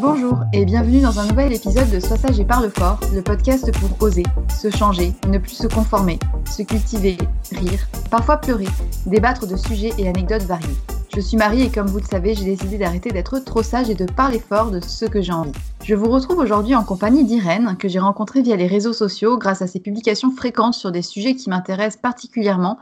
Bonjour et bienvenue dans un nouvel épisode de Sois sage et parle fort, le podcast pour oser, se changer, ne plus se conformer, se cultiver, rire, parfois pleurer, débattre de sujets et anecdotes variés. Je suis Marie et comme vous le savez, j'ai décidé d'arrêter d'être trop sage et de parler fort de ce que j'ai envie. Je vous retrouve aujourd'hui en compagnie d'Irène, que j'ai rencontrée via les réseaux sociaux grâce à ses publications fréquentes sur des sujets qui m'intéressent particulièrement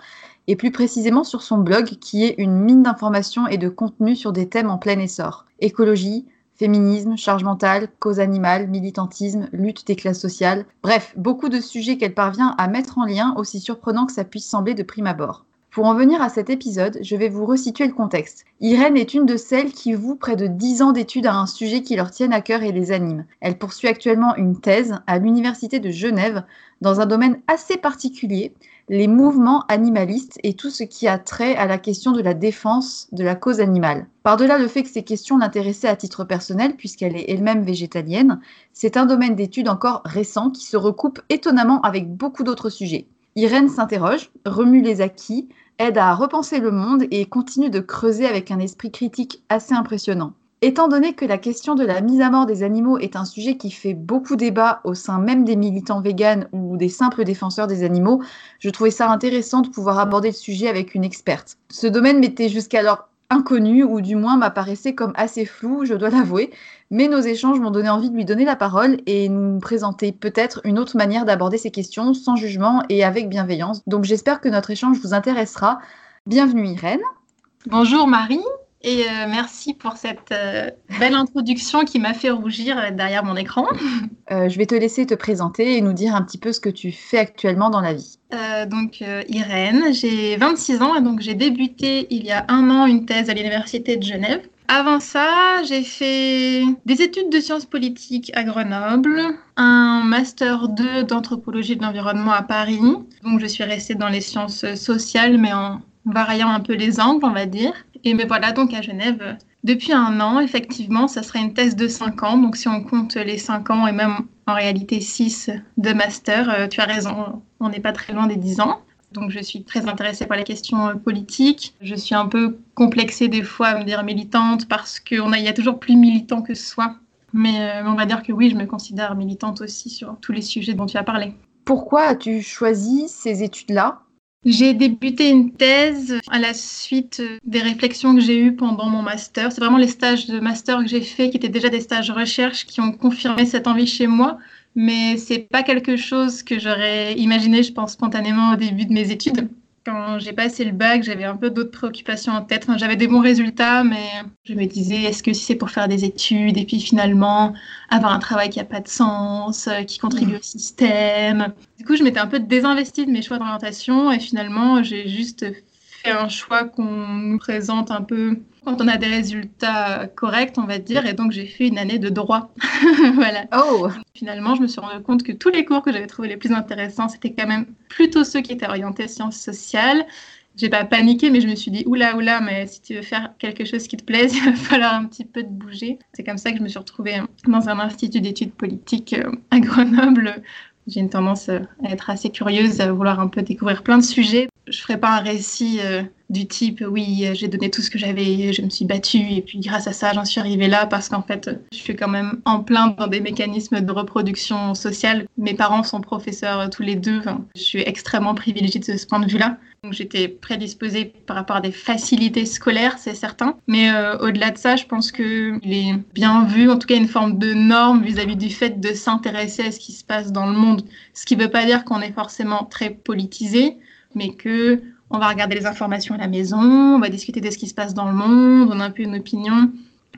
et plus précisément sur son blog qui est une mine d'informations et de contenu sur des thèmes en plein essor. Écologie, Féminisme, charge mentale, cause animale, militantisme, lutte des classes sociales, bref, beaucoup de sujets qu'elle parvient à mettre en lien, aussi surprenant que ça puisse sembler de prime abord. Pour en venir à cet épisode, je vais vous resituer le contexte. Irène est une de celles qui vouent près de 10 ans d'études à un sujet qui leur tienne à cœur et les anime. Elle poursuit actuellement une thèse à l'Université de Genève dans un domaine assez particulier, les mouvements animalistes et tout ce qui a trait à la question de la défense de la cause animale. Par-delà le fait que ces questions l'intéressaient à titre personnel, puisqu'elle est elle-même végétalienne, c'est un domaine d'études encore récent qui se recoupe étonnamment avec beaucoup d'autres sujets. Irène s'interroge, remue les acquis, aide à repenser le monde et continue de creuser avec un esprit critique assez impressionnant. Étant donné que la question de la mise à mort des animaux est un sujet qui fait beaucoup débat au sein même des militants véganes ou des simples défenseurs des animaux, je trouvais ça intéressant de pouvoir aborder le sujet avec une experte. Ce domaine m'était jusqu'alors inconnu ou du moins m'apparaissait comme assez flou, je dois l'avouer. Mais nos échanges m'ont donné envie de lui donner la parole et nous présenter peut-être une autre manière d'aborder ces questions sans jugement et avec bienveillance. Donc j'espère que notre échange vous intéressera. Bienvenue Irène. Bonjour Marie. Et euh, merci pour cette euh, belle introduction qui m'a fait rougir derrière mon écran. Euh, je vais te laisser te présenter et nous dire un petit peu ce que tu fais actuellement dans la vie. donc Irène, j'ai 26 ans et donc j'ai débuté il y a un an une thèse à l'Université de Genève. Avant ça, j'ai fait des études de sciences politiques à Grenoble, un master 2 d'anthropologie de l'environnement à Paris. Donc je suis restée dans les sciences sociales mais en variant un peu les angles, on va dire. Et me voilà donc à Genève depuis un an. Effectivement, ça serait une thèse de 5 ans. Donc si on compte les 5 ans et même en réalité 6 de master, euh, tu as raison, on n'est pas très loin des 10 ans. Donc je suis très intéressée par les questions euh, politiques. Je suis un peu complexée des fois à me dire militante parce qu'il y a toujours plus militant que soi. Mais euh, on va dire que oui, je me considère militante aussi sur tous les sujets dont tu as parlé. Pourquoi as-tu choisi ces études-là? J'ai débuté une thèse à la suite des réflexions que j'ai eues pendant mon master. C'est vraiment les stages de master que j'ai faits qui étaient déjà des stages recherche qui ont confirmé cette envie chez moi. Mais c'est pas quelque chose que j'aurais imaginé, je pense, spontanément au début de mes études quand j'ai passé le bac, j'avais un peu d'autres préoccupations en tête. j'avais des bons résultats, mais je me disais, est-ce que si c'est pour faire des études et puis finalement avoir un travail qui n'a pas de sens, euh, qui contribue au système? Du coup, je m'étais un peu désinvestie de mes choix d'orientation et finalement, j'ai juste fait un choix qu'on nous présente un peu quand on a des résultats corrects, on va dire. Et donc, j'ai fait une année de droit. voilà. Oh. Finalement, je me suis rendu compte que tous les cours que j'avais trouvés les plus intéressants, c'était quand même plutôt ceux qui étaient orientés sciences sociales. J'ai pas paniqué, mais je me suis dit, oula, oula, mais si tu veux faire quelque chose qui te plaise, il va falloir un petit peu te bouger. C'est comme ça que je me suis retrouvée dans un institut d'études politiques euh, à Grenoble j'ai une tendance à être assez curieuse, à vouloir un peu découvrir plein de sujets. Je ferai pas un récit euh, du type oui, j'ai donné tout ce que j'avais, je me suis battue et puis grâce à ça, j'en suis arrivée là parce qu'en fait, je suis quand même en plein dans des mécanismes de reproduction sociale. Mes parents sont professeurs tous les deux. je suis extrêmement privilégiée de ce point de vue-là. Donc j'étais prédisposée par rapport à des facilités scolaires, c'est certain. Mais euh, au-delà de ça, je pense qu'il est bien vu, en tout cas une forme de norme vis-à-vis du fait de s'intéresser à ce qui se passe dans le monde. Ce qui ne veut pas dire qu'on est forcément très politisé, mais que on va regarder les informations à la maison, on va discuter de ce qui se passe dans le monde, on a un peu une opinion.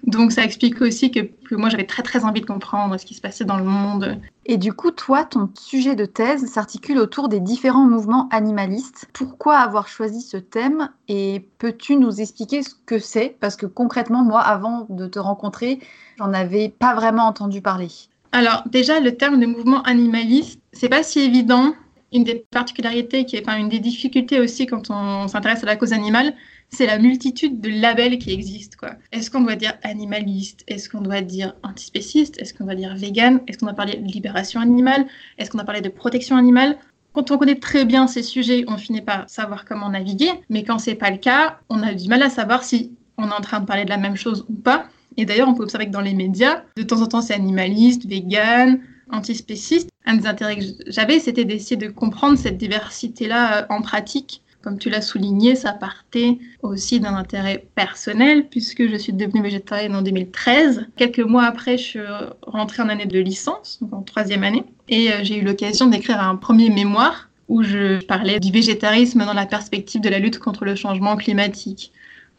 Donc ça explique aussi que, moi j'avais très très envie de comprendre ce qui se passait dans le monde. Et du coup, toi, ton sujet de thèse s'articule autour des différents mouvements animalistes. Pourquoi avoir choisi ce thème et peux-tu nous expliquer ce que c'est? Parce que concrètement, moi, avant de te rencontrer, j'en avais pas vraiment entendu parler. Alors déjà, le terme de mouvement animaliste, c'est pas si évident. Une des particularités, enfin une des difficultés aussi quand on s'intéresse à la cause animale, c'est la multitude de labels qui existent. Est-ce qu'on doit dire animaliste? Est-ce qu'on doit dire antispéciste? Est-ce qu'on doit dire vegan? Est-ce qu'on doit parler de libération animale? Est-ce qu'on doit parler de protection animale? Quand on connaît très bien ces sujets, on finit par savoir comment naviguer, mais quand c'est pas le cas, on a du mal à savoir si on est en train de parler de la même chose ou pas. Et d'ailleurs, on peut observer que dans les médias, de temps en temps, c'est animaliste, vegan, antispéciste. Un des intérêts que j'avais, c'était d'essayer de comprendre cette diversité-là euh, en pratique comme tu l'as souligné, ça partait aussi d'un intérêt personnel puisque je suis devenue végétarienne en 2013. Quelques mois après, je suis rentrée en année de licence, donc en troisième année, et euh, j'ai eu l'occasion d'écrire un premier mémoire où je parlais du végétarisme dans la perspective de la lutte contre le changement climatique.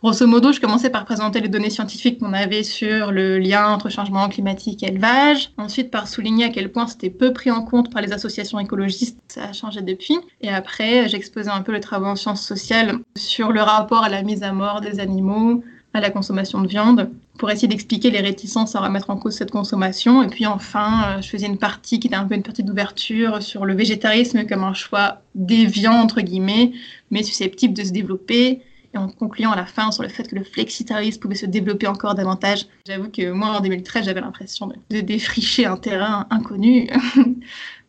Grosso modo, je commençais par présenter les données scientifiques qu'on avait sur le lien entre changement climatique et élevage. Ensuite, par souligner à quel point c'était peu pris en compte par les associations écologistes. Ça a changé depuis. Et après, j'exposais un peu les travaux en sciences sociales sur le rapport à la mise à mort des animaux, à la consommation de viande, pour essayer d'expliquer les réticences à remettre en cause cette consommation. Et puis enfin, je faisais une partie qui était un peu une partie d'ouverture sur le végétarisme comme un choix déviant, entre guillemets, mais susceptible de se développer et en concluant à la fin sur le fait que le flexitarisme pouvait se développer encore davantage. J'avoue que moi, en 2013, j'avais l'impression de, défricher un terrain inconnu.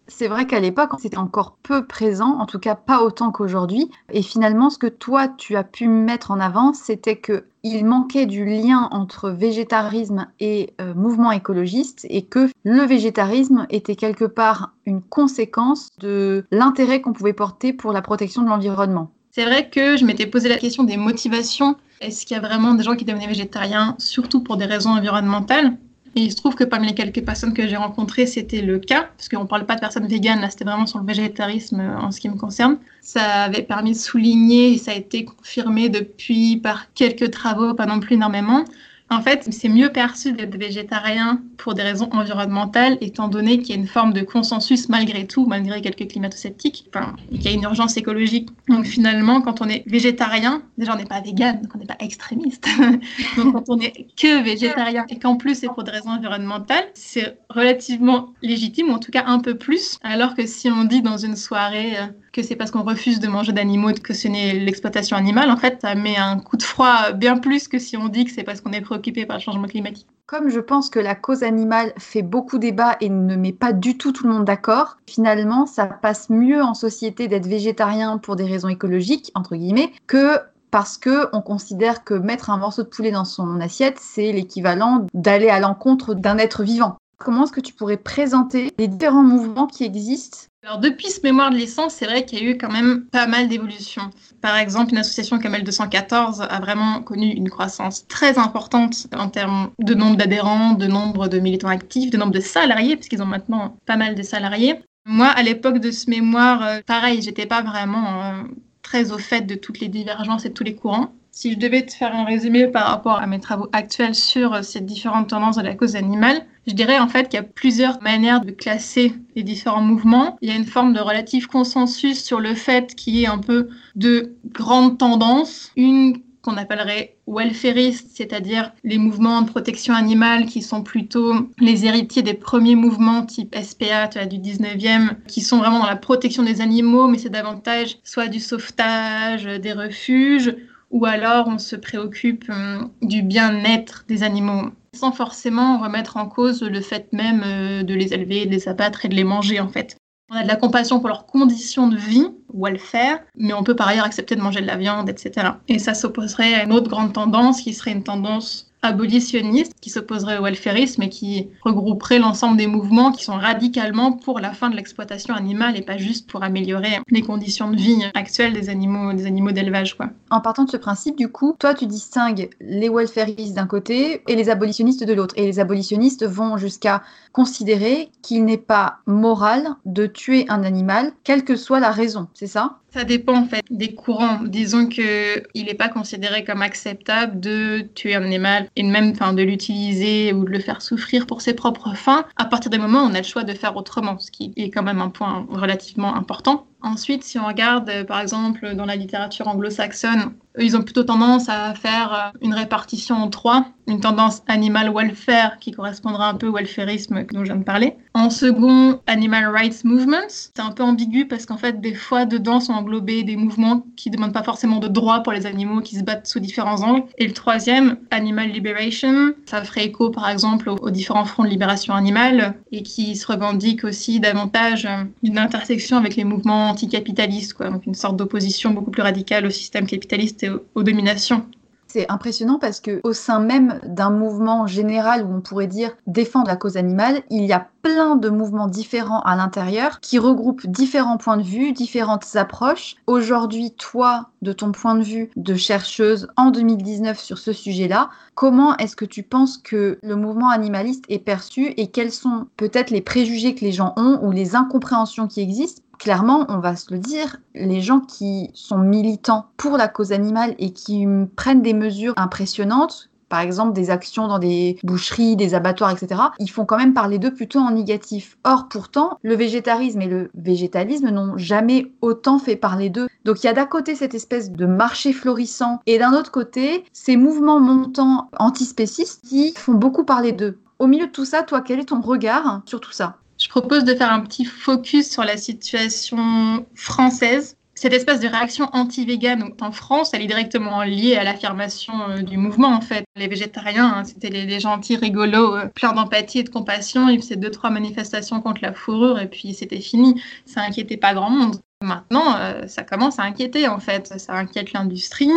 C'est vrai qu'à l'époque, c'était encore peu présent, en tout cas pas autant qu'aujourd'hui. Et finalement, ce que toi, tu as pu mettre en avant, c'était que il manquait du lien entre végétarisme et euh, mouvement écologiste et que le végétarisme était quelque part une conséquence de l'intérêt qu'on pouvait porter pour la protection de l'environnement. C'est vrai que je m'étais posé la question des motivations. Est-ce qu'il y a vraiment des gens qui devenaient végétariens, surtout pour des raisons environnementales? Et il se trouve que parmi les quelques personnes que j'ai rencontrées, c'était le cas, parce qu'on ne parle pas de personnes véganes, là c'était vraiment sur le végétarisme euh, en ce qui me concerne. Ça avait permis de souligner, et ça a été confirmé depuis par quelques travaux, pas non plus énormément, en fait, c'est mieux perçu d'être végétarien pour des raisons environnementales, étant donné qu'il y a une forme de consensus malgré tout, malgré quelques climato-sceptiques, qu'il y a une urgence écologique. Donc finalement, quand on est végétarien, déjà on n'est pas vegan, donc on n'est pas extrémiste. donc quand on est que végétarien et qu'en plus c'est pour des raisons environnementales, c'est relativement légitime, ou en tout cas un peu plus, alors que si on dit dans une soirée euh, que c'est parce qu'on refuse de manger d'animaux que ce n'est l'exploitation animale, en fait, ça met un coup de froid bien plus que si on dit que c'est parce qu'on est préoccupé par le changement climatique. Comme je pense que la cause animale fait beaucoup débat et ne met pas du tout tout le monde d'accord, finalement, ça passe mieux en société d'être végétarien pour des raisons écologiques, entre guillemets, que parce que on considère que mettre un morceau de poulet dans son assiette, c'est l'équivalent d'aller à l'encontre d'un être vivant. Comment est-ce que tu pourrais présenter les différents mouvements qui existent? Alors depuis ce mémoire de licence, c'est vrai qu'il y a eu quand même pas mal d'évolutions. Par exemple, une association comme L214 a vraiment connu une croissance très importante en termes de nombre d'adhérents, de nombre de militants actifs, de nombre de salariés, puisqu'ils ont maintenant pas mal de salariés. Moi, à l'époque de ce mémoire, euh, pareil, j'étais pas vraiment euh, très au fait de toutes les divergences et de tous les courants. Si je devais te faire un résumé par rapport à mes travaux actuels sur euh, ces différentes tendances de la cause animale, je dirais en fait qu'il y a plusieurs manières de classer les différents mouvements. Il y a une forme de relatif consensus sur le fait qu'il y ait un peu de grandes tendances. Une qu'on appellerait welfareistes, c'est-à-dire les mouvements de protection animale qui sont plutôt les héritiers des premiers mouvements type SPA tu du 19e, qui sont vraiment dans la protection des animaux, mais c'est davantage soit du sauvetage, des refuges, ou alors on se préoccupe hum, du bien-être des animaux sans forcément remettre en cause le fait même euh, de les élever, de les abattre et de les manger en fait. On a de la compassion pour leurs conditions de vie, welfare, mais on peut par ailleurs accepter de manger de la viande, etc. Et ça s'opposerait à une autre grande tendance qui serait une tendance abolitionniste qui s'opposerait au welfarisme et qui regrouperait l'ensemble des mouvements qui sont radicalement pour la fin de l'exploitation animale et pas juste pour améliorer les conditions de vie actuelles des animaux des animaux d'élevage quoi. En partant de ce principe du coup, toi tu distingues les welfaristes d'un côté et les abolitionnistes de l'autre et les abolitionnistes vont jusqu'à considérer qu'il n'est pas moral de tuer un animal quelle que soit la raison, c'est ça? Ça dépend en fait des courants. Disons que il n'est pas considéré comme acceptable de tuer un animal et même enfin, de l'utiliser ou de le faire souffrir pour ses propres fins. À partir du moment où on a le choix de faire autrement, ce qui est quand même un point relativement important. Ensuite, si on regarde euh, par exemple dans la littérature anglo-saxonne, ils ont plutôt tendance à faire euh, une répartition en trois, une tendance animal welfare qui correspondra un peu au welfarisme dont je viens de parler. En second, animal rights movements. C'est un peu ambigu parce qu'en fait, des fois, dedans sont englobés des mouvements qui ne demandent pas forcément de droits pour les animaux qui se battent sous différents angles. Et le troisième, animal liberation. Ça ferait écho par exemple aux, différents fronts de libération animale et qui se revendique aussi davantage euh, d'une intersection avec les mouvements anticapitaliste, quoi. Donc une sorte d'opposition beaucoup plus radicale au système capitaliste aux, dominations. C'est impressionnant parce que au sein même d'un mouvement général où on pourrait dire défendre la cause animale, il y a plein de mouvements différents à l'intérieur qui regroupent différents points de vue, différentes approches. Aujourd'hui, toi, de ton point de vue de chercheuse en 2019 sur ce sujet-là, comment est-ce que tu penses que le mouvement animaliste est perçu et quels sont peut-être les préjugés que les gens ont ou les incompréhensions qui existent clairement, on va se le dire, les gens qui sont militants pour la cause animale et qui prennent des mesures impressionnantes, par exemple des actions dans des boucheries, des abattoirs, etc., ils font quand même parler d'eux plutôt en négatif. Or, pourtant, le végétarisme et le végétalisme n'ont jamais autant fait parler d'eux. Donc il y a d'un côté cette espèce de marché florissant et d'un autre côté ces mouvements montants antispécistes qui font beaucoup parler d'eux. Au milieu de tout ça, toi, quel est ton regard sur tout ça? Je propose de faire un petit focus sur la situation française. Cette espèce de réaction anti-végane en France, elle est directement liée à l'affirmation euh, du mouvement en fait. Les végétariens, hein, c'était les, gentils rigolos, euh, pleins d'empathie et de compassion. Ils faisaient deux trois manifestations contre la fourrure et puis c'était fini. Ça inquiétait pas grand monde. Maintenant, euh, ça commence à inquiéter en fait. Ça inquiète l'industrie.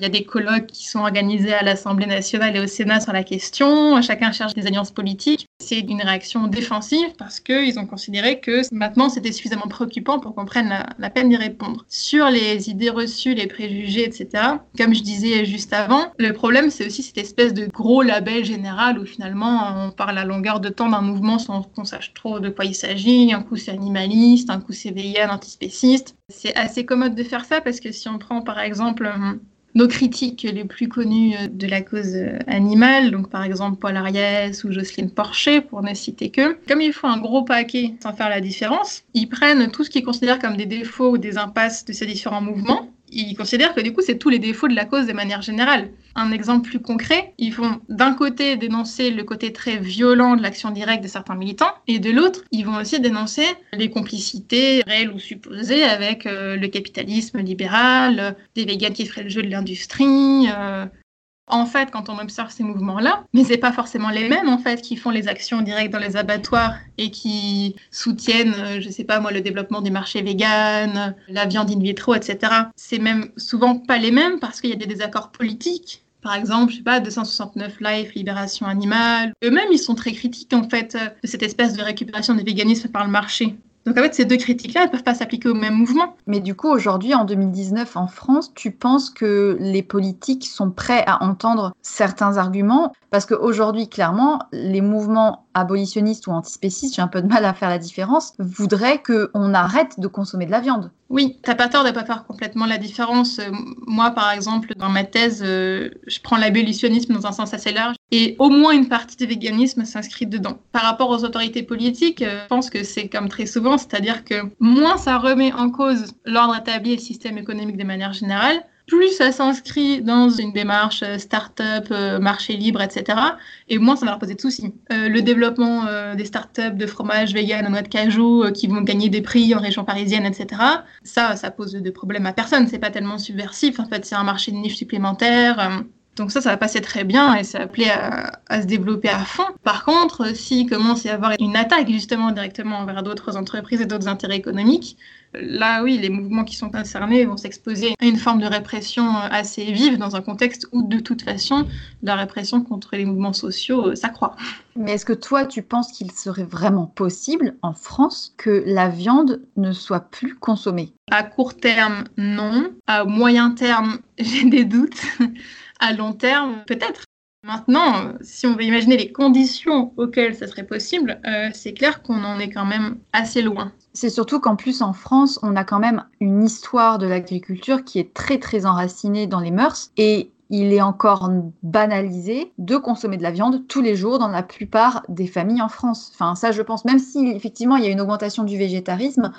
Il y a des colloques qui sont organisés à l'Assemblée nationale et au Sénat sur la question. Chacun cherche des alliances politiques. C'est une réaction défensive parce qu'ils ont considéré que maintenant c'était suffisamment préoccupant pour qu'on prenne la, peine d'y répondre. Sur les idées reçues, les préjugés, etc., comme je disais juste avant, le problème c'est aussi cette espèce de gros label général où finalement on parle à longueur de temps d'un mouvement sans qu'on sache trop de quoi il s'agit. Un coup c'est animaliste, un coup c'est vegan, antispéciste. C'est assez commode de faire ça parce que si on prend par exemple nos critiques les plus connues euh, de la cause euh, animale, donc par exemple Paul Ariès ou Jocelyne Porcher, pour ne citer que, comme il faut un gros paquet sans faire la différence, ils prennent tout ce qu'ils considèrent comme des défauts ou des impasses de ces différents mouvements ils considèrent que du coup, c'est tous les défauts de la cause de manière générale. Un exemple plus concret, ils vont d'un côté dénoncer le côté très violent de l'action directe de certains militants, et de l'autre, ils vont aussi dénoncer les complicités réelles ou supposées avec euh, le capitalisme libéral, des végans qui feraient le jeu de l'industrie, euh, en fait, quand on observe ces mouvements-là, mais c'est pas forcément les mêmes en fait qui font les actions directes dans les abattoirs et qui soutiennent, euh, je sais pas moi, le développement du marché vegan, la viande in vitro, etc. C'est même souvent pas les mêmes parce qu'il y a des désaccords politiques. Par exemple, je sais pas, 269 Life, Libération Animale. Eux-mêmes, ils sont très critiques en fait de cette espèce de récupération du véganisme par le marché. Donc en fait, ces deux critiques-là, elles ne peuvent pas s'appliquer au même mouvement. Mais du coup, aujourd'hui, en 2019, en France, tu penses que les politiques sont prêts à entendre certains arguments? Parce qu'aujourd'hui, clairement, les mouvements abolitionnistes ou antispécistes, j'ai un peu de mal à faire la différence, voudraient qu'on arrête de consommer de la viande. Oui, t'as pas tort de pas faire complètement la différence. Euh, moi, par exemple, dans ma thèse, euh, je prends l'abolitionnisme dans un sens assez large et au moins une partie du véganisme s'inscrit dedans. Par rapport aux autorités politiques, euh, je pense que c'est comme très souvent, c'est-à-dire que moins ça remet en cause l'ordre établi et le système économique de manière générale, plus ça s'inscrit dans une démarche euh, start-up, euh, marché libre, etc., et moins ça va leur poser de soucis. Euh, le développement des start-up de fromage vegan à noix de cajou qui vont gagner des prix en région parisienne, etc., ça, ça pose de problèmes à personne. C'est pas tellement subversif. En fait, c'est un marché de niche supplémentaire. Donc ça, ça va passer très bien et ça appelé à, à, se développer à fond. Par contre, s'il commence à y avoir une attaque justement directement envers d'autres entreprises et d'autres intérêts économiques, Là, oui, les mouvements qui sont concernés vont s'exposer à une forme de répression euh, assez vive dans un contexte où, de toute façon, la répression contre les mouvements sociaux euh, s'accroît. Mais est-ce que toi, tu penses qu'il serait vraiment possible en France que la viande ne soit plus consommée? À court terme, non. À moyen terme, j'ai des doutes. À long terme, peut-être. Maintenant, si on veut imaginer les conditions auxquelles ça serait possible, euh, c'est clair qu'on en est quand même assez loin. C'est surtout qu'en plus en France, on a quand même une histoire de l'agriculture qui est très très enracinée dans les mœurs et il est encore banalisé de consommer de la viande tous les jours dans la plupart des familles en France. Enfin, ça, je pense, même si effectivement il y a une augmentation du végétarisme,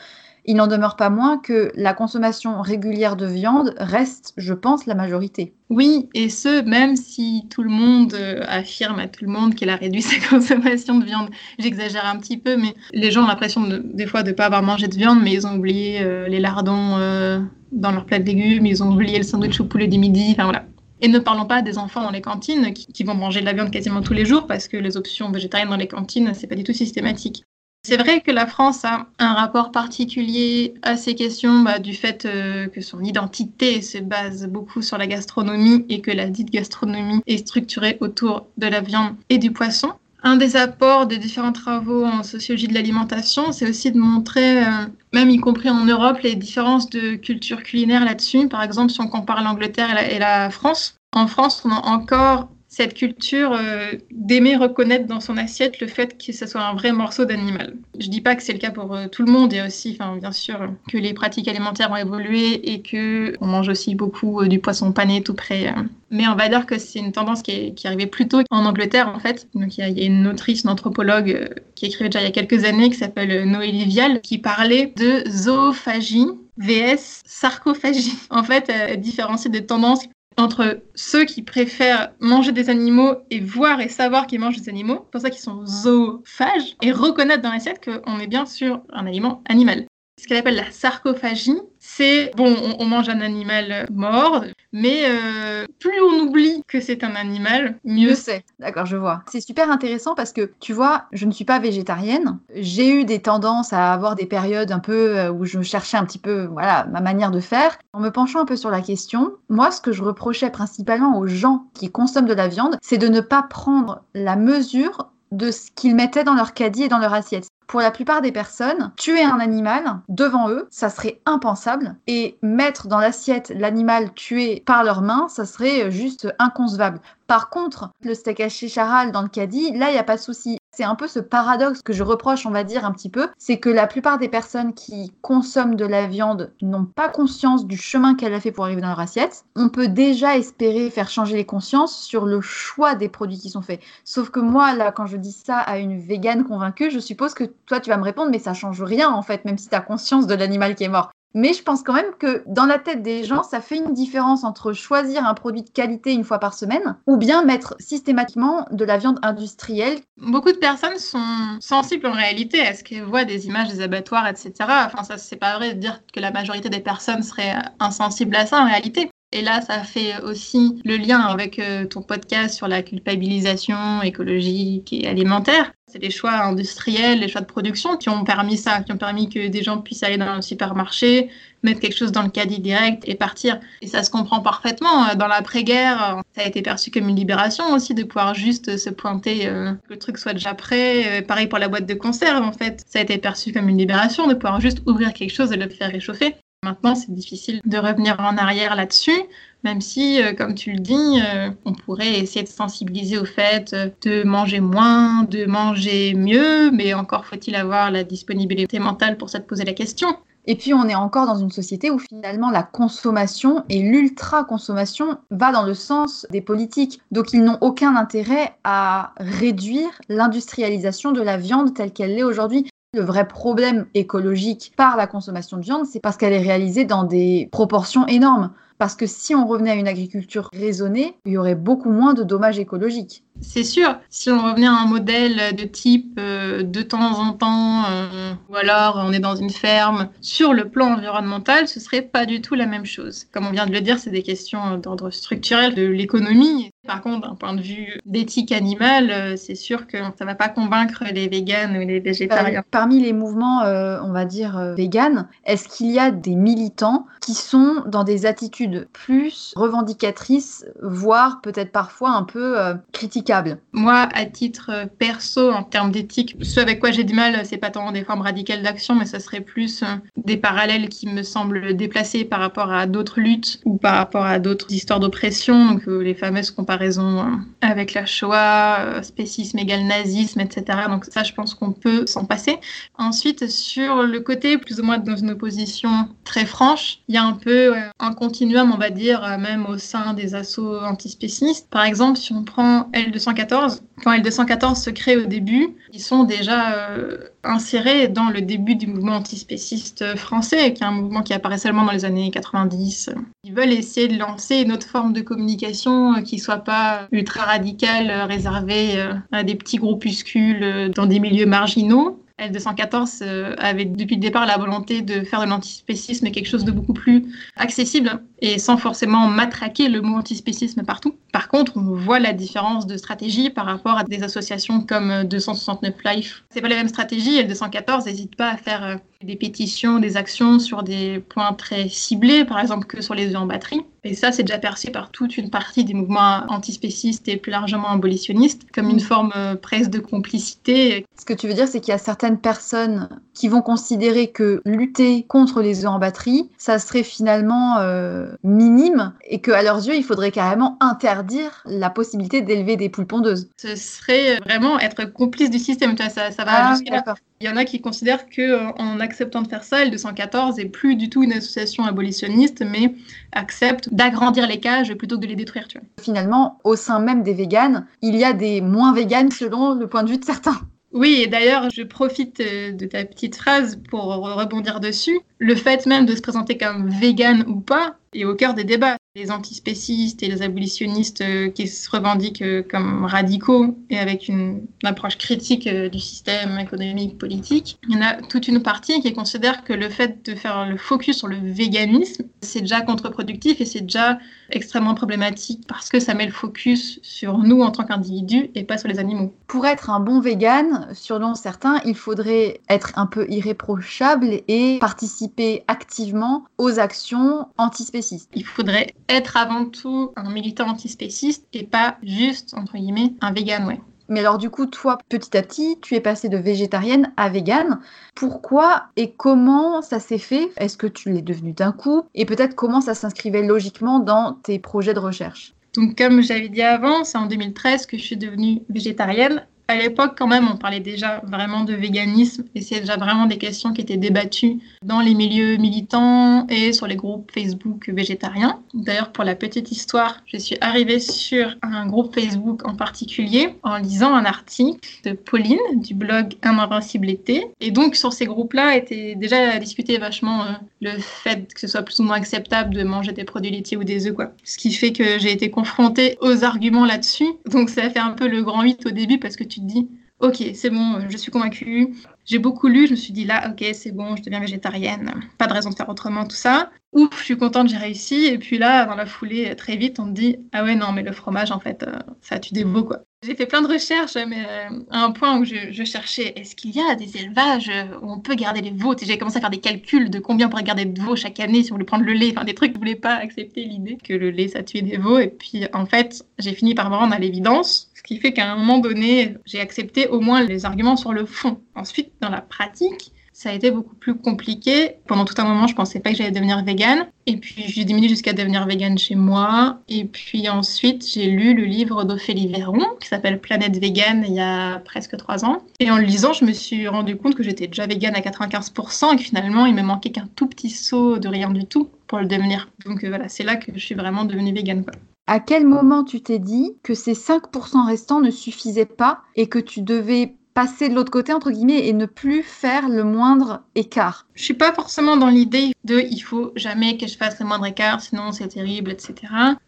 il n'en demeure pas moins que la consommation régulière de viande reste, je pense, la majorité. Oui, et ce, même si tout le monde euh, affirme à tout le monde qu'elle a réduit sa consommation de viande. J'exagère un petit peu, mais les gens ont l'impression des fois de ne pas avoir mangé de viande, mais ils ont oublié euh, les lardons euh, dans leur plat de légumes, ils ont oublié le sandwich au poulet du midi, enfin voilà. Et ne parlons pas des enfants dans les cantines qui, qui, vont manger de la viande quasiment tous les jours parce que les options végétariennes dans les cantines, c'est pas du tout systématique. C'est vrai que la France a un rapport particulier à ces questions bah, du fait euh, que son identité se base beaucoup sur la gastronomie et que la dite gastronomie est structurée autour de la viande et du poisson. Un des apports des différents travaux en sociologie de l'alimentation, c'est aussi de montrer, euh, même y compris en Europe, les différences de culture culinaire là-dessus. Par exemple, si on compare l'Angleterre et la, et la France, en France, on a encore cette culture euh, d'aimer reconnaître dans son assiette le fait que ce soit un vrai morceau d'animal. Je dis pas que c'est le cas pour euh, tout le monde, et aussi, bien sûr, que les pratiques alimentaires ont évolué et que on mange aussi beaucoup euh, du poisson pané tout près. Mais on va dire que c'est une tendance qui est, arrivée plus tôt en Angleterre, en fait. Donc, il y a une autrice, une anthropologue qui écrivait déjà il y a quelques années, qui s'appelle Noélie Vial, qui parlait de zoophagie VS sarcophagie. En fait, elle différencie des tendances entre ceux qui préfèrent manger des animaux et voir et savoir qu'ils mangent des animaux, pour ça qu'ils sont zoophages, et reconnaître dans l'assiette qu'on est bien sur un aliment animal. Ce qu'elle appelle la sarcophagie. C'est, bon, on, mange un animal mort, mais euh, plus on oublie que c'est un animal, mieux c'est. D'accord, je vois. C'est super intéressant parce que, tu vois, je ne suis pas végétarienne. J'ai eu des tendances à avoir des périodes un peu euh, où je cherchais un petit peu, voilà, ma manière de faire. En me penchant un peu sur la question, moi, ce que je reprochais principalement aux gens qui consomment de la viande, c'est de ne pas prendre la mesure de ce qu'ils mettaient dans leur caddie et dans leur assiette. Pour la plupart des personnes, tuer un animal devant eux, ça serait impensable. Et mettre dans l'assiette l'animal tué par leurs mains, ça serait juste inconcevable. Par contre, le steak haché charal dans le caddie, là, il n'y a pas de souci. C'est un peu ce paradoxe que je reproche, on va dire un petit peu, c'est que la plupart des personnes qui consomment de la viande n'ont pas conscience du chemin qu'elle a fait pour arriver dans leur assiette. On peut déjà espérer faire changer les consciences sur le choix des produits qui sont faits. Sauf que moi, là, quand je dis ça à une végane convaincue, je suppose que toi, tu vas me répondre, mais ça change rien en fait, même si tu as conscience de l'animal qui est mort. Mais je pense quand même que dans la tête des gens, ça fait une différence entre choisir un produit de qualité une fois par semaine ou bien mettre systématiquement de la viande industrielle. Beaucoup de personnes sont sensibles en réalité à ce qu'elles voient des images des abattoirs, etc. Enfin, ça, c'est pas vrai de dire que la majorité des personnes seraient insensibles à ça en réalité. Et là, ça fait aussi le lien avec euh, ton podcast sur la culpabilisation écologique et alimentaire. C'est les choix industriels, les choix de production qui ont permis ça, qui ont permis que des gens puissent aller dans un supermarché, mettre quelque chose dans le caddie direct et partir. Et ça se comprend parfaitement. Dans l'après-guerre, ça a été perçu comme une libération aussi de pouvoir juste se pointer, euh, que le truc soit déjà prêt. Euh, pareil pour la boîte de conserve, en fait. Ça a été perçu comme une libération de pouvoir juste ouvrir quelque chose et le faire réchauffer. Maintenant, c'est difficile de revenir en arrière là-dessus, même si, euh, comme tu le dis, euh, on pourrait essayer de sensibiliser au fait de manger moins, de manger mieux, mais encore faut-il avoir la disponibilité mentale pour de poser la question. Et puis on est encore dans une société où finalement la consommation et l'ultra-consommation va dans le sens des politiques. Donc ils n'ont aucun intérêt à réduire l'industrialisation de la viande telle qu'elle l'est aujourd'hui. Le vrai problème écologique par la consommation de viande, c'est parce qu'elle est réalisée dans des proportions énormes. Parce que si on revenait à une agriculture raisonnée, il y aurait beaucoup moins de dommages écologiques. C'est sûr, si on revenait à un modèle de type euh, de temps en temps, euh, ou alors on est dans une ferme, sur le plan environnemental, ce serait pas du tout la même chose. Comme on vient de le dire, c'est des questions d'ordre structurel de l'économie. Par contre, d'un point de vue d'éthique animale, euh, c'est sûr que ça va pas convaincre les véganes ou les végétariens. Parmi les mouvements, on va dire, véganes, est-ce qu'il y a des militants qui sont dans des attitudes plus revendicatrices, voire peut-être parfois un peu critiques moi, à titre euh, perso, en termes d'éthique, ce avec quoi j'ai du mal, c'est pas tant des formes radicales d'action, mais ça serait plus euh, des parallèles qui me semblent déplacés par rapport à d'autres luttes ou par rapport à d'autres histoires d'oppression, donc euh, les fameuses comparaisons avec la Shoah, spécisme égal nazisme, etc. Donc ça, je pense qu'on peut s'en passer. Ensuite, sur le côté plus ou moins dans une opposition très franche, il y a un peu un continuum, on va dire, même au sein des assauts antispécistes. Par exemple, si on prend L2 L214, quand L214 se crée au début, ils sont déjà euh, insérés dans le début du mouvement antispéciste français, qui est un mouvement qui apparaît seulement dans les années 90. Ils veulent essayer de lancer une autre forme de communication euh, qui soit pas ultra radicale, euh, réservée à des petits groupuscules dans des milieux marginaux. L214 avait depuis le départ la volonté de faire de l'antispécisme quelque chose de beaucoup plus accessible et sans forcément matraquer le mot antispécisme partout. Par contre, on voit la différence de stratégie par rapport à des associations comme 269 Life. C'est pas la même stratégie. Et le 214 n'hésite pas à faire euh, des pétitions, des actions sur des points très ciblés, par exemple que sur les œufs en batterie. Et ça, c'est déjà perçu par toute une partie des mouvements antispécistes et plus largement abolitionnistes comme une forme euh, presque de complicité. Ce que tu veux dire, c'est qu'il y a certaines personnes qui vont considérer que lutter contre les œufs en batterie, ça serait finalement euh, minime et qu'à leurs yeux, il faudrait carrément interdire la possibilité d'élever des poules pondeuses. Ce serait vraiment être complice du système. Ça, ça va ah, jusqu'à il y en a qui considèrent que euh, en acceptant de faire ça, L214 n'est plus du tout une association abolitionniste, mais accepte d'agrandir les cages plutôt que de les détruire. Tu vois. Finalement, au sein même des véganes, il y a des moins véganes selon le point de vue de certains. Oui, et d'ailleurs, je profite euh, de ta petite phrase pour rebondir dessus. Le fait même de se présenter comme vegan ou pas est au cœur des débats. Les antispécistes et les abolitionnistes euh, qui se revendiquent euh, comme radicaux et avec une, approche critique euh, du système économique, politique. Il y en a toute une partie qui considère que le fait de faire le focus sur le véganisme, c'est déjà contre-productif et c'est déjà extrêmement problématique parce que ça met le focus sur nous en tant qu'individus et pas sur les animaux. Pour être un bon vegan, selon certains, il faudrait être un peu irréprochable et participer activement aux actions antispécistes. Il faudrait être avant tout un militant antispéciste et pas juste, entre guillemets, un vegan, ouais. Mais alors du coup, toi, petit à petit, tu es passée de végétarienne à végane. Pourquoi et comment ça s'est fait? Est-ce que tu l'es devenue d'un coup? Et peut-être comment ça s'inscrivait logiquement dans tes projets de recherche? Donc, comme j'avais dit avant, c'est en 2013 que je suis devenue végétarienne à l'époque, quand même, on parlait déjà vraiment de véganisme et c'est déjà vraiment des questions qui étaient débattues dans les milieux militants et sur les groupes Facebook végétariens. D'ailleurs, pour la petite histoire, je suis arrivée sur un groupe Facebook en particulier en lisant un article de Pauline du blog Un Invincible été. Et donc, sur ces groupes-là, était déjà discuté vachement euh, le fait que ce soit plus ou moins acceptable de manger des produits laitiers ou des œufs, quoi. Ce qui fait que j'ai été confrontée aux arguments là-dessus. Donc, ça a fait un peu le grand 8 au début parce que tu te dis, ok, c'est bon, je suis convaincue. J'ai beaucoup lu, je me suis dit là, ok, c'est bon, je deviens végétarienne, pas de raison de faire autrement, tout ça. Ouf, je suis contente, j'ai réussi. Et puis là, dans la foulée, très vite, on me dit, ah ouais, non, mais le fromage, en fait, euh, ça tue des quoi. J'ai fait plein de recherches, mais euh, à un point où je, cherchais, est-ce qu'il y a des élevages où on peut garder les veaux? J'ai commencé à faire des calculs de combien on pourrait garder de veaux chaque année si on voulait prendre le lait, enfin des trucs, je voulais pas accepter l'idée que le lait, ça tuait des veaux. Et puis, en fait, j'ai fini par me rendre à l'évidence, ce qui fait qu'à un moment donné, j'ai accepté au moins les arguments sur le fond. Ensuite, dans la pratique, ça a été beaucoup plus compliqué. Pendant tout un moment, je pensais pas que j'allais devenir végane. Et puis, j'ai diminué jusqu'à devenir végane chez moi. Et puis ensuite, j'ai lu le livre d'Ophélie Véron, qui s'appelle Planète Végane, il y a presque trois ans. Et en le lisant, je me suis rendu compte que j'étais déjà végane à 95% et que finalement, il me manquait qu'un tout petit saut de rien du tout pour le devenir. Donc euh, voilà, c'est là que je suis vraiment devenue végane. À quel moment tu t'es dit que ces 5% restants ne suffisaient pas et que tu devais passer de l'autre côté, entre guillemets, et ne plus faire le moindre écart Je suis pas forcément dans l'idée de il faut jamais que je fasse le moindre écart, sinon c'est terrible, etc.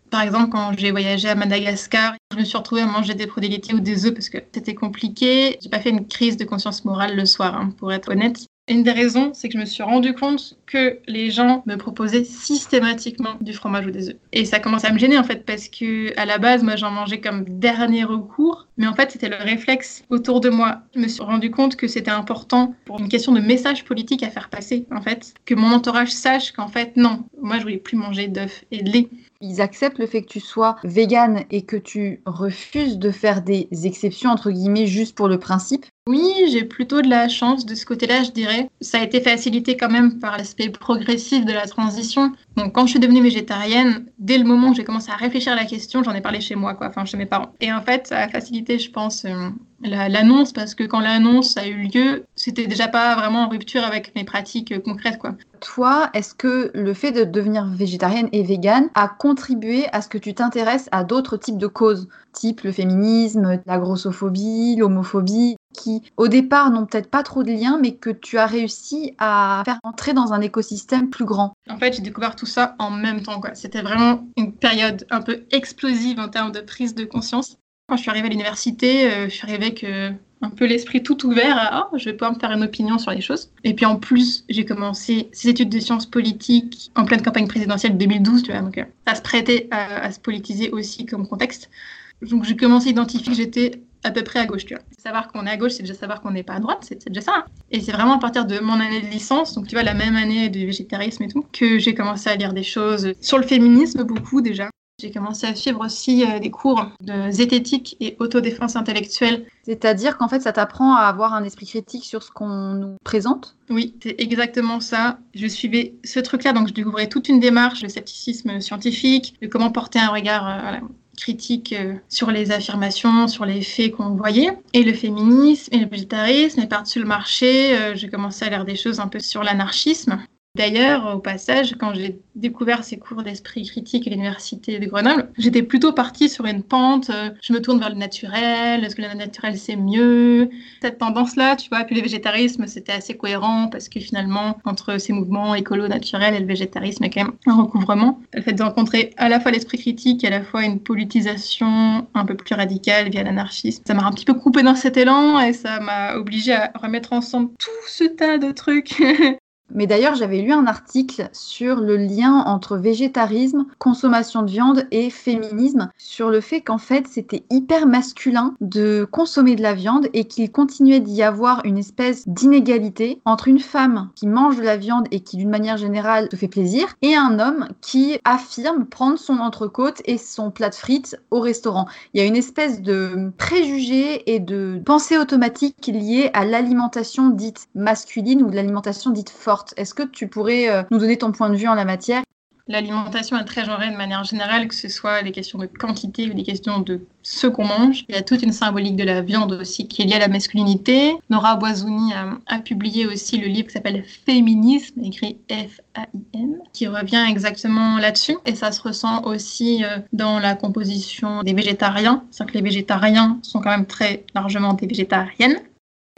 Par exemple, quand j'ai voyagé à Madagascar, je me suis retrouvée à manger des produits laitiers ou des œufs parce que c'était compliqué. J'ai pas fait une crise de conscience morale le soir, hein, pour être honnête. Une des raisons, c'est que je me suis rendu compte que les gens me proposaient systématiquement du fromage ou des œufs. Et ça commençait à me gêner en fait parce que à la base, moi j'en mangeais comme dernier recours, mais en fait c'était le réflexe autour de moi. Je me suis rendu compte que c'était important pour une question de message politique à faire passer en fait, que mon entourage sache qu'en fait non, moi je voulais plus manger d'œufs et de lait. Ils acceptent le fait que tu sois végane et que tu refuses de faire des exceptions entre guillemets juste pour le principe. Oui, j'ai plutôt de la chance de ce côté-là, je dirais. Ça a été facilité quand même par l'aspect progressif de la transition. Donc, quand je suis devenue végétarienne, dès le moment où j'ai commencé à réfléchir à la question, j'en ai parlé chez moi, quoi, enfin chez mes parents. Et en fait, ça a facilité, je pense, euh, l'annonce, parce que quand l'annonce a eu lieu, c'était déjà pas vraiment en rupture avec mes pratiques euh, concrètes, quoi. Toi, est-ce que le fait de devenir végétarienne et végane a contribué à ce que tu t'intéresses à d'autres types de causes, type le féminisme, la grossophobie, l'homophobie, qui au départ n'ont peut-être pas trop de liens, mais que tu as réussi à faire entrer dans un écosystème plus grand En fait, j'ai découvert tout ça en même temps. C'était vraiment une période un peu explosive en termes de prise de conscience. Quand je suis arrivée à l'université, euh, je suis arrivée avec euh, un peu l'esprit tout ouvert à oh, je vais pouvoir me faire une opinion sur les choses. Et puis en plus, j'ai commencé ces études de sciences politiques en pleine campagne présidentielle de 2012, tu vois, donc euh, ça se prêtait à se politiser aussi comme contexte. Donc j'ai commencé à identifier que j'étais à peu près à gauche, tu vois. Savoir qu'on est à gauche, c'est déjà savoir qu'on n'est pas à droite, c'est déjà ça. Hein. Et c'est vraiment à partir de mon année de licence, donc tu vois, la même année de végétarisme et tout, que j'ai commencé à lire des choses sur le féminisme, beaucoup déjà. J'ai commencé à suivre aussi euh, des cours de zététique et autodéfense intellectuelle. C'est-à-dire qu'en fait, ça t'apprend à avoir un esprit critique sur ce qu'on nous présente? Oui, c'est exactement ça. Je suivais ce truc-là, donc je découvrais toute une démarche de scepticisme scientifique, de comment porter un regard euh, critique euh, sur les affirmations, sur les faits qu'on voyait. Et le féminisme et le végétarisme, et par-dessus le marché, euh, j'ai commencé à lire des choses un peu sur l'anarchisme. D'ailleurs, au passage, quand j'ai découvert ces cours d'esprit critique à l'université de Grenoble, j'étais plutôt partie sur une pente, euh, je me tourne vers le naturel, est-ce que le naturel c'est mieux? Cette tendance-là, tu vois, puis le végétarisme, c'était assez cohérent parce que finalement, entre ces mouvements écolo, naturel et le végétarisme, il y a quand même un recouvrement. Le fait de rencontrer à la fois l'esprit critique et à la fois une politisation un peu plus radicale via l'anarchisme, ça m'a un petit peu coupé dans cet élan et ça m'a obligé à remettre ensemble tout ce tas de trucs Mais d'ailleurs, j'avais lu un article sur le lien entre végétarisme, consommation de viande et féminisme, sur le fait qu'en fait, c'était hyper masculin de consommer de la viande et qu'il continuait d'y avoir une espèce d'inégalité entre une femme qui mange de la viande et qui, d'une manière générale, te fait plaisir, et un homme qui affirme prendre son entrecôte et son plat de frites au restaurant. Il y a une espèce de préjugé et de pensée automatique liée à l'alimentation dite masculine ou de l'alimentation dite forte. Est-ce que tu pourrais euh, nous donner ton point de vue en la matière? L'alimentation est très genrée de manière générale, que ce soit des questions de quantité ou des questions de ce qu'on mange. Il y a toute une symbolique de la viande aussi qui est liée à la masculinité. Nora Boisouni a, publié aussi le livre qui s'appelle Féminisme, écrit F-A-I-M, qui revient exactement là-dessus. Et ça se ressent aussi euh, dans la composition des végétariens. C'est que les végétariens sont quand même très largement des végétariennes.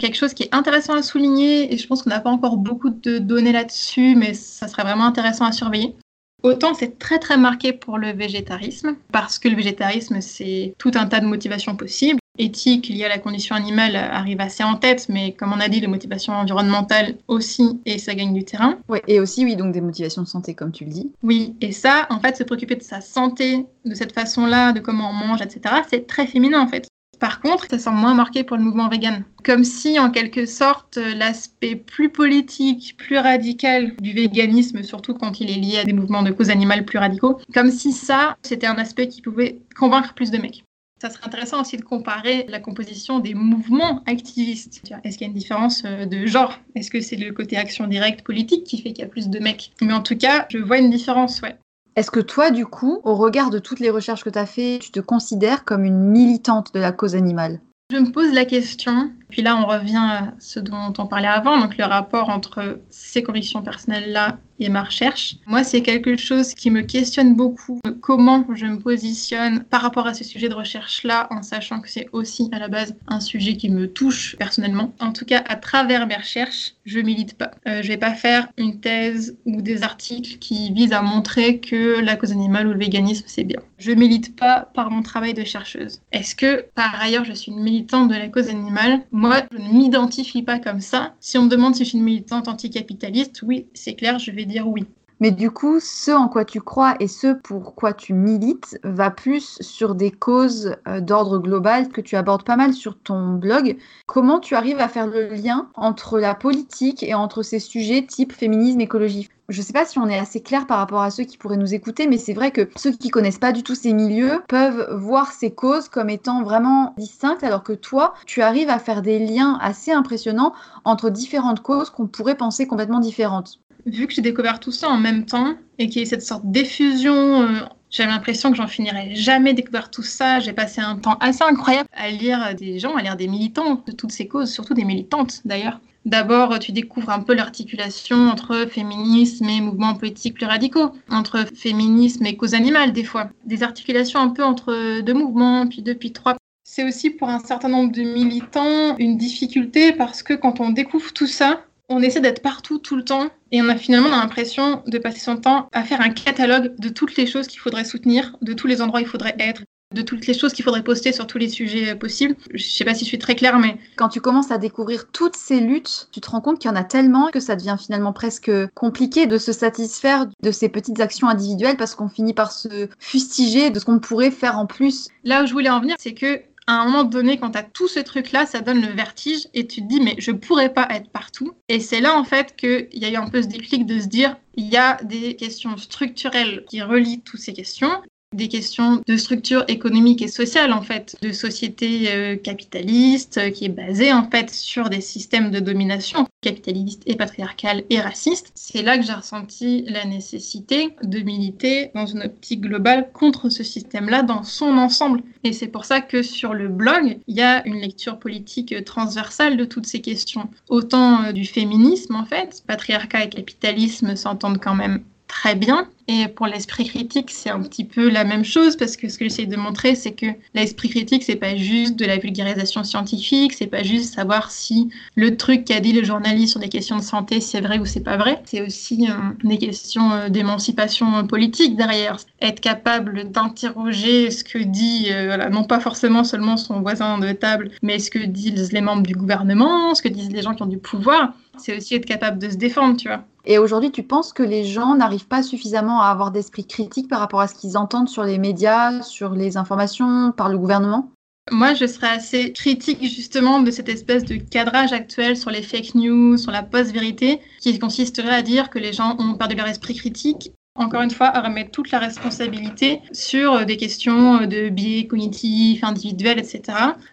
Quelque chose qui est intéressant à souligner, et je pense qu'on n'a pas encore beaucoup de données là-dessus, mais ça serait vraiment intéressant à surveiller. Autant c'est très très marqué pour le végétarisme, parce que le végétarisme c'est tout un tas de motivations possibles. Éthique liée à la condition animale arrive assez en tête, mais comme on a dit, les motivations environnementales aussi, et ça gagne du terrain. Ouais, et aussi, oui, donc des motivations de santé, comme tu le dis. Oui, et ça, en fait, se préoccuper de sa santé de cette façon-là, de comment on mange, etc., c'est très féminin en fait. Par contre, ça semble moins marqué pour le mouvement vegan. Comme si, en quelque sorte, l'aspect plus politique, plus radical du véganisme, surtout quand il est lié à des mouvements de cause animale plus radicaux, comme si ça, c'était un aspect qui pouvait convaincre plus de mecs. Ça serait intéressant aussi de comparer la composition des mouvements activistes. Est-ce qu'il y a une différence euh, de genre? Est-ce que c'est le côté action directe politique qui fait qu'il y a plus de mecs? Mais en tout cas, je vois une différence, ouais. Est-ce que toi, du coup, au regard de toutes les recherches que tu as fait, tu te considères comme une militante de la cause animale? Je me pose la question, puis là on revient à ce dont on parlait avant, donc le rapport entre ces convictions personnelles-là et ma recherche. Moi, c'est quelque chose qui me questionne beaucoup. Comment je me positionne par rapport à ce sujet de recherche-là, en sachant que c'est aussi à la base un sujet qui me touche personnellement. En tout cas, à travers mes recherches, je milite pas. Euh, je vais pas faire une thèse ou des articles qui visent à montrer que la cause animale ou le véganisme, c'est bien. Je milite pas par mon travail de chercheuse. Est-ce que, par ailleurs, je suis une militante de la cause animale? Moi, je ne m'identifie pas comme ça. Si on me demande si je suis une militante anticapitaliste, oui, c'est clair, je vais dire oui. Mais du coup, ce en quoi tu crois et ce pour quoi tu milites va plus sur des causes euh, d'ordre global que tu abordes pas mal sur ton blog. Comment tu arrives à faire le lien entre la politique et entre ces sujets type féminisme, écologie? Je ne sais pas si on est assez clair par rapport à ceux qui pourraient nous écouter, mais c'est vrai que ceux qui connaissent pas du tout ces milieux peuvent voir ces causes comme étant vraiment distinctes, alors que toi, tu arrives à faire des liens assez impressionnants entre différentes causes qu'on pourrait penser complètement différentes vu que j'ai découvert tout ça en même temps et qu'il y a cette sorte d'effusion, euh, j'avais l'impression que j'en finirais jamais découvrir tout ça. J'ai passé un temps assez incroyable à lire des gens, à lire des militants de toutes ces causes, surtout des militantes d'ailleurs. D'abord, tu découvres un peu l'articulation entre féminisme et mouvements politiques plus radicaux, entre féminisme et cause animale des fois. Des articulations un peu entre deux mouvements, puis deux, puis trois. C'est aussi pour un certain nombre de militants une difficulté parce que quand on découvre tout ça, on essaie d'être partout tout le temps et on a finalement l'impression de passer son temps à faire un catalogue de toutes les choses qu'il faudrait soutenir, de tous les endroits où il faudrait être, de toutes les choses qu'il faudrait poster sur tous les sujets possibles. Je sais pas si je suis très claire, mais... Quand tu commences à découvrir toutes ces luttes, tu te rends compte qu'il y en a tellement que ça devient finalement presque compliqué de se satisfaire de ces petites actions individuelles parce qu'on finit par se fustiger de ce qu'on pourrait faire en plus. Là où je voulais en venir, c'est que à un moment donné, quand tu as tout ce truc-là, ça donne le vertige et tu te dis, mais je pourrais pas être partout. Et c'est là, en fait, qu'il y a eu un peu ce déclic de se dire, il y a des questions structurelles qui relient toutes ces questions. Des questions de structure économique et sociale en fait, de société euh, capitaliste euh, qui est basée en fait sur des systèmes de domination capitaliste et patriarcal et raciste. C'est là que j'ai ressenti la nécessité de militer dans une optique globale contre ce système-là dans son ensemble. Et c'est pour ça que sur le blog, il y a une lecture politique transversale de toutes ces questions. Autant euh, du féminisme en fait, patriarcat et capitalisme s'entendent quand même très bien. Et pour l'esprit critique, c'est un petit peu la même chose parce que ce que j'essaie de montrer, c'est que l'esprit critique, c'est pas juste de la vulgarisation scientifique, c'est pas juste savoir si le truc qu'a dit le journaliste sur des questions de santé, c'est vrai ou c'est pas vrai. C'est aussi euh, des questions euh, d'émancipation politique derrière. Être capable d'interroger ce que dit, euh, non pas forcément seulement son voisin de table, mais ce que disent les membres du gouvernement, ce que disent les gens qui ont du pouvoir. C'est aussi être capable de se défendre, tu vois. Et aujourd'hui, tu penses que les gens n'arrivent pas suffisamment à avoir d'esprit critique par rapport à ce qu'ils entendent sur les médias, sur les informations, par le gouvernement? Moi, je serais assez critique justement de cette espèce de cadrage actuel sur les fake news, sur la post-vérité, qui consisterait à dire que les gens ont perdu leur esprit critique encore une fois, remettre toute la responsabilité sur euh, des questions euh, de biais cognitifs, individuels, etc.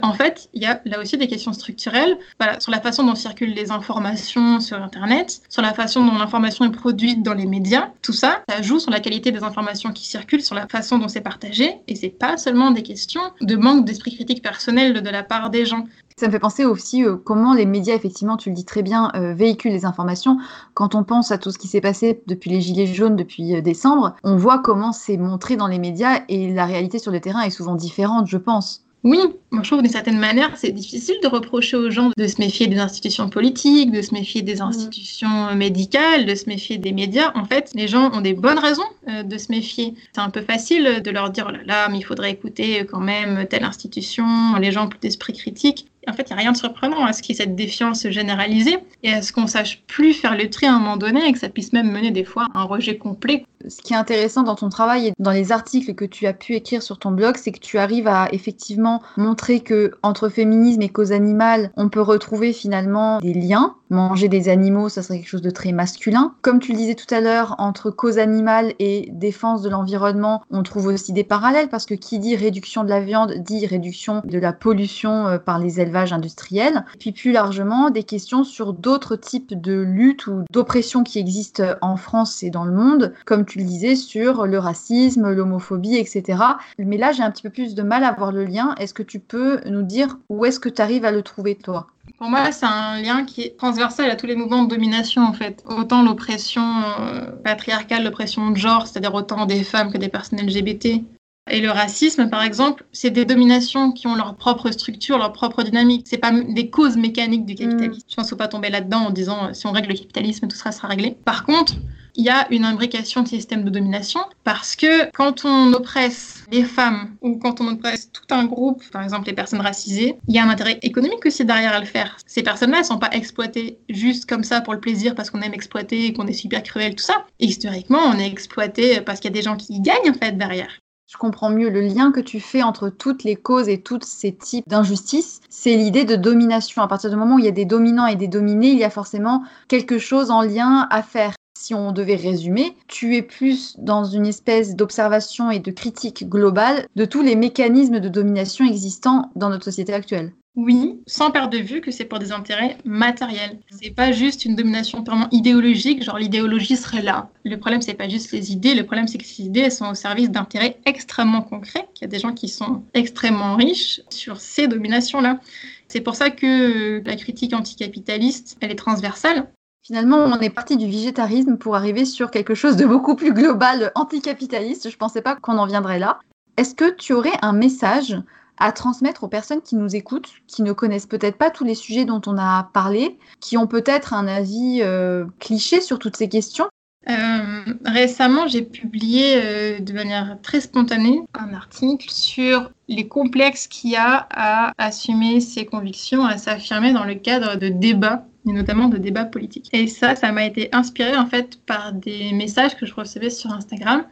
En fait, il y a là aussi des questions structurelles sur la façon dont circulent les informations sur Internet, sur la façon dont l'information est produite dans les médias. Tout ça, ça joue sur la qualité des informations qui circulent, sur la façon dont c'est partagé. Et c'est pas seulement des questions de manque d'esprit critique personnel de la part des gens. Ça me fait penser aussi euh, comment les médias, effectivement, tu le dis très bien, euh, véhiculent les informations. Quand on pense à tout ce qui s'est passé depuis les Gilets jaunes, depuis euh, décembre, on voit comment c'est montré dans les médias et la réalité sur le terrain est souvent différente, je pense. Oui, je trouve d'une certaine manière, c'est difficile de reprocher aux gens de se méfier des institutions politiques, de se méfier des mmh. institutions médicales, de se méfier des médias. En fait, les gens ont des bonnes raisons de se méfier. C'est un peu facile de leur dire oh là là, mais il faudrait écouter quand même telle institution, les gens ont plus d'esprit critique en fait, il n'y a rien de surprenant à ce qu'il y ait cette défiance généralisée et à ce qu'on sache plus faire le tri à un moment donné et que ça puisse même mener des fois à un rejet complet. Ce qui est intéressant dans ton travail et dans les articles que tu as pu écrire sur ton blog, c'est que tu arrives à effectivement montrer que entre féminisme et cause animale, on peut retrouver finalement des liens. Manger des animaux, ça serait quelque chose de très masculin. Comme tu le disais tout à l'heure, entre cause animale et défense de l'environnement, on trouve aussi des parallèles parce que qui dit réduction de la viande dit réduction de la pollution euh, par les élevages industriel, puis plus largement des questions sur d'autres types de luttes ou d'oppressions qui existent en France et dans le monde, comme tu le disais, sur le racisme, l'homophobie, etc. Mais là, j'ai un petit peu plus de mal à voir le lien. Est-ce que tu peux nous dire où est-ce que tu arrives à le trouver, toi? Pour moi, c'est un lien qui est transversal à tous les mouvements de domination, en fait. Autant l'oppression euh, patriarcale, l'oppression de genre, c'est-à-dire autant des femmes que des personnes LGBT, et le racisme, par exemple, c'est des dominations qui ont leur propre structure, leur propre dynamique. C'est pas des causes mécaniques du capitalisme. Mm. Je pense qu'il faut pas tomber là-dedans en disant euh, si on règle le capitalisme, tout sera, sera réglé. Par contre, il y a une imbrication de systèmes de domination parce que quand on oppresse les femmes ou quand on oppresse tout un groupe, par exemple les personnes racisées, il y a un intérêt économique aussi derrière à le faire. Ces personnes-là ne sont pas exploitées juste comme ça pour le plaisir parce qu'on aime exploiter et qu'on est super cruel, tout ça. historiquement, on est exploité parce qu'il y a des gens qui gagnent en fait derrière je comprends mieux le lien que tu fais entre toutes les causes et tous ces types d'injustices, c'est l'idée de domination. À partir du moment où il y a des dominants et des dominés, il y a forcément quelque chose en lien à faire. Si on devait résumer, tu es plus dans une espèce d'observation et de critique globale de tous les mécanismes de domination existants dans notre société actuelle. Oui, sans perdre de vue que c'est pour des intérêts matériels. C'est pas juste une domination purement idéologique, genre l'idéologie serait là. Le problème, c'est pas juste les idées, le problème, c'est que ces idées elles sont au service d'intérêts extrêmement concrets, qu'il y a des gens qui sont extrêmement riches sur ces dominations-là. C'est pour ça que la critique anticapitaliste, elle est transversale. Finalement, on est parti du végétarisme pour arriver sur quelque chose de beaucoup plus global, anticapitaliste. Je pensais pas qu'on en viendrait là. Est-ce que tu aurais un message à transmettre aux personnes qui nous écoutent, qui ne connaissent peut-être pas tous les sujets dont on a parlé, qui ont peut-être un avis euh, cliché sur toutes ces questions? Euh, récemment, j'ai publié euh, de manière très spontanée un article sur les complexes qu'il y a à assumer ses convictions, à s'affirmer dans le cadre de débats et notamment de débats politiques. Et ça, ça m'a été inspiré en fait par des messages que je recevais sur Instagram.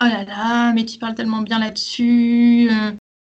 Oh là là, mais tu parles tellement bien là-dessus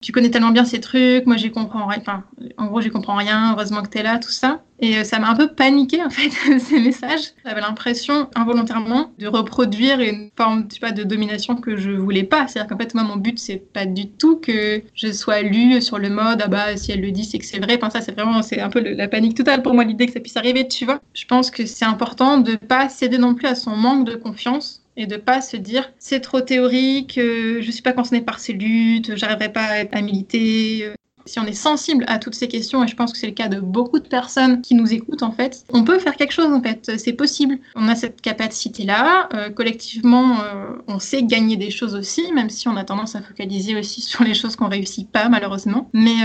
tu connais tellement bien ces trucs, moi j'y comprends rien. Enfin, en gros, j'y comprends rien, heureusement que tu es là, tout ça. Et euh, ça m'a un peu paniqué en fait ces messages. J'avais l'impression involontairement de reproduire une forme, je sais de domination que je voulais pas. C'est-à-dire qu'en fait moi mon but c'est pas du tout que je sois lue sur le mode ah bah si elle le dit c'est que c'est vrai. Enfin ça c'est vraiment c'est un peu la panique totale pour moi l'idée que ça puisse arriver. Tu vois. Je pense que c'est important de pas céder non plus à son manque de confiance et de pas se dire c'est trop théorique, euh, je suis pas concernée par ces luttes, j'arriverai pas à militer. Euh. Si on est sensible à toutes ces questions, et je pense que c'est le cas de beaucoup de personnes qui nous écoutent en fait, on peut faire quelque chose en fait, c'est possible. On a cette capacité-là, euh, collectivement, on sait gagner des choses aussi, même si on a tendance à focaliser aussi sur les choses qu'on réussit pas malheureusement. Mais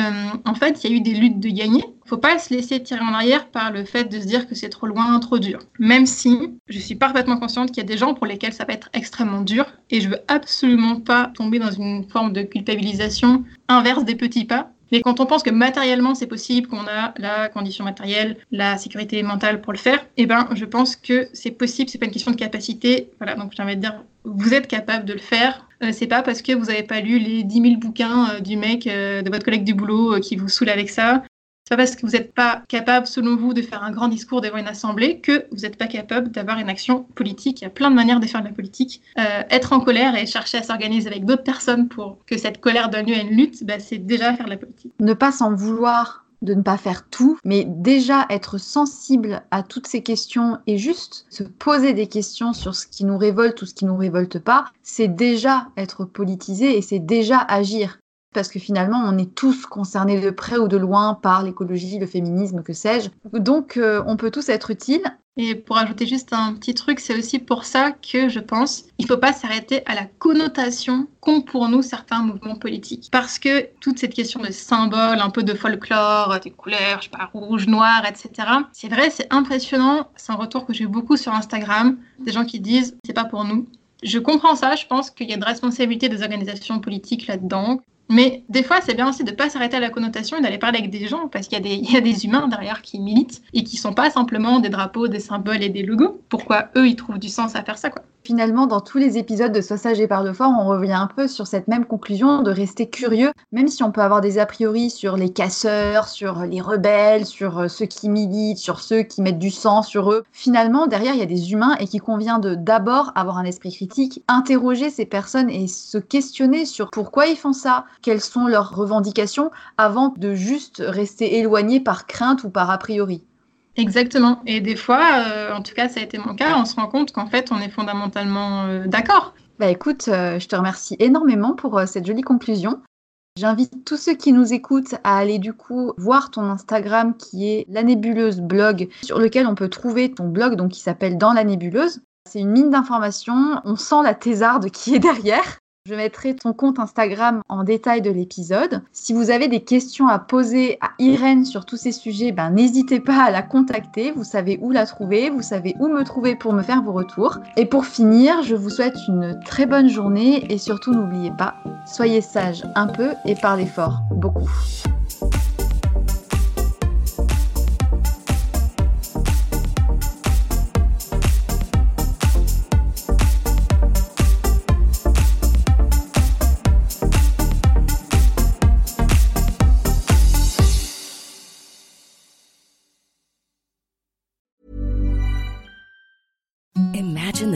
en fait, il y a eu des luttes de gagner, faut pas se laisser tirer en arrière par le fait de se dire que c'est trop loin, trop dur. Même si je suis parfaitement consciente qu'il y a des gens pour lesquels ça va être extrêmement dur et je veux absolument pas tomber dans une forme de culpabilisation inverse des petits pas. Mais quand on pense que matériellement c'est possible, qu'on a la condition matérielle, la sécurité mentale pour le faire, eh ben je pense que c'est possible, c'est pas une question de capacité. Voilà, donc j'ai envie de dire, vous êtes capable de le faire. Euh, c'est pas parce que vous n'avez pas lu les 10 000 bouquins euh, du mec, euh, de votre collègue du boulot qui vous saoule avec ça, c'est pas parce que vous n'êtes pas capable, selon vous, de faire un grand discours devant une assemblée que vous n'êtes pas capable d'avoir une action politique. Il y a plein de manières de faire de la politique. Euh, être en colère et chercher à s'organiser avec d'autres personnes pour que cette colère donne lieu à une lutte, bah, c'est déjà faire de la politique. Ne pas s'en vouloir de ne pas faire tout, mais déjà être sensible à toutes ces questions et juste se poser des questions sur ce qui nous révolte ou ce qui nous révolte pas, c'est déjà être politisé et c'est déjà agir parce que finalement, on est tous concernés de près ou de loin par l'écologie, le féminisme, que sais-je. Donc, euh, on peut tous être utiles. Et pour ajouter juste un petit truc, c'est aussi pour ça que je pense il ne faut pas s'arrêter à la connotation qu'ont pour nous certains mouvements politiques. Parce que toute cette question de symboles, un peu de folklore, des couleurs, je sais pas, rouge, noir, etc. C'est vrai, c'est impressionnant. C'est un retour que j'ai beaucoup sur Instagram. Des gens qui disent c'est pas pour nous. Je comprends ça, je pense qu'il y a une responsabilité des organisations politiques là-dedans. Mais des fois, c'est bien aussi de ne pas s'arrêter à la connotation et d'aller parler avec des gens, parce qu'il y, y, a des humains derrière qui militent et qui sont pas simplement des drapeaux, des symboles et des logos. Pourquoi eux, ils trouvent du sens à faire ça, quoi? Finalement, dans tous les épisodes de Sois sage et parle fort, on revient un peu sur cette même conclusion de rester curieux, même si on peut avoir des a priori sur les casseurs, sur les rebelles, sur euh, ceux qui militent, sur ceux qui mettent du sang sur eux. Finalement, derrière, il y a des humains et qu'il convient de d'abord avoir un esprit critique, interroger ces personnes et se questionner sur pourquoi ils font ça, quelles sont leurs revendications, avant de juste rester éloigné par crainte ou par a priori. Exactement. Et des fois, euh, en tout cas, ça a été mon cas, on se rend compte qu'en fait, on est fondamentalement euh, d'accord. Bah écoute, euh, je te remercie énormément pour cette jolie conclusion. J'invite tous ceux qui nous écoutent à aller du coup voir ton Instagram qui est la nébuleuse blog sur lequel on peut trouver ton blog donc qui s'appelle Dans la nébuleuse. C'est une mine d'informations, on sent la thésarde qui est derrière. Je mettrai ton compte Instagram en détail de l'épisode. Si vous avez des questions à poser à Irène sur tous ces sujets, ben, n'hésitez pas à la contacter. Vous savez où la trouver, vous savez où me trouver pour me faire vos retours. Et pour finir, je vous souhaite une très bonne journée et surtout n'oubliez pas, soyez sage un peu et parlez fort beaucoup.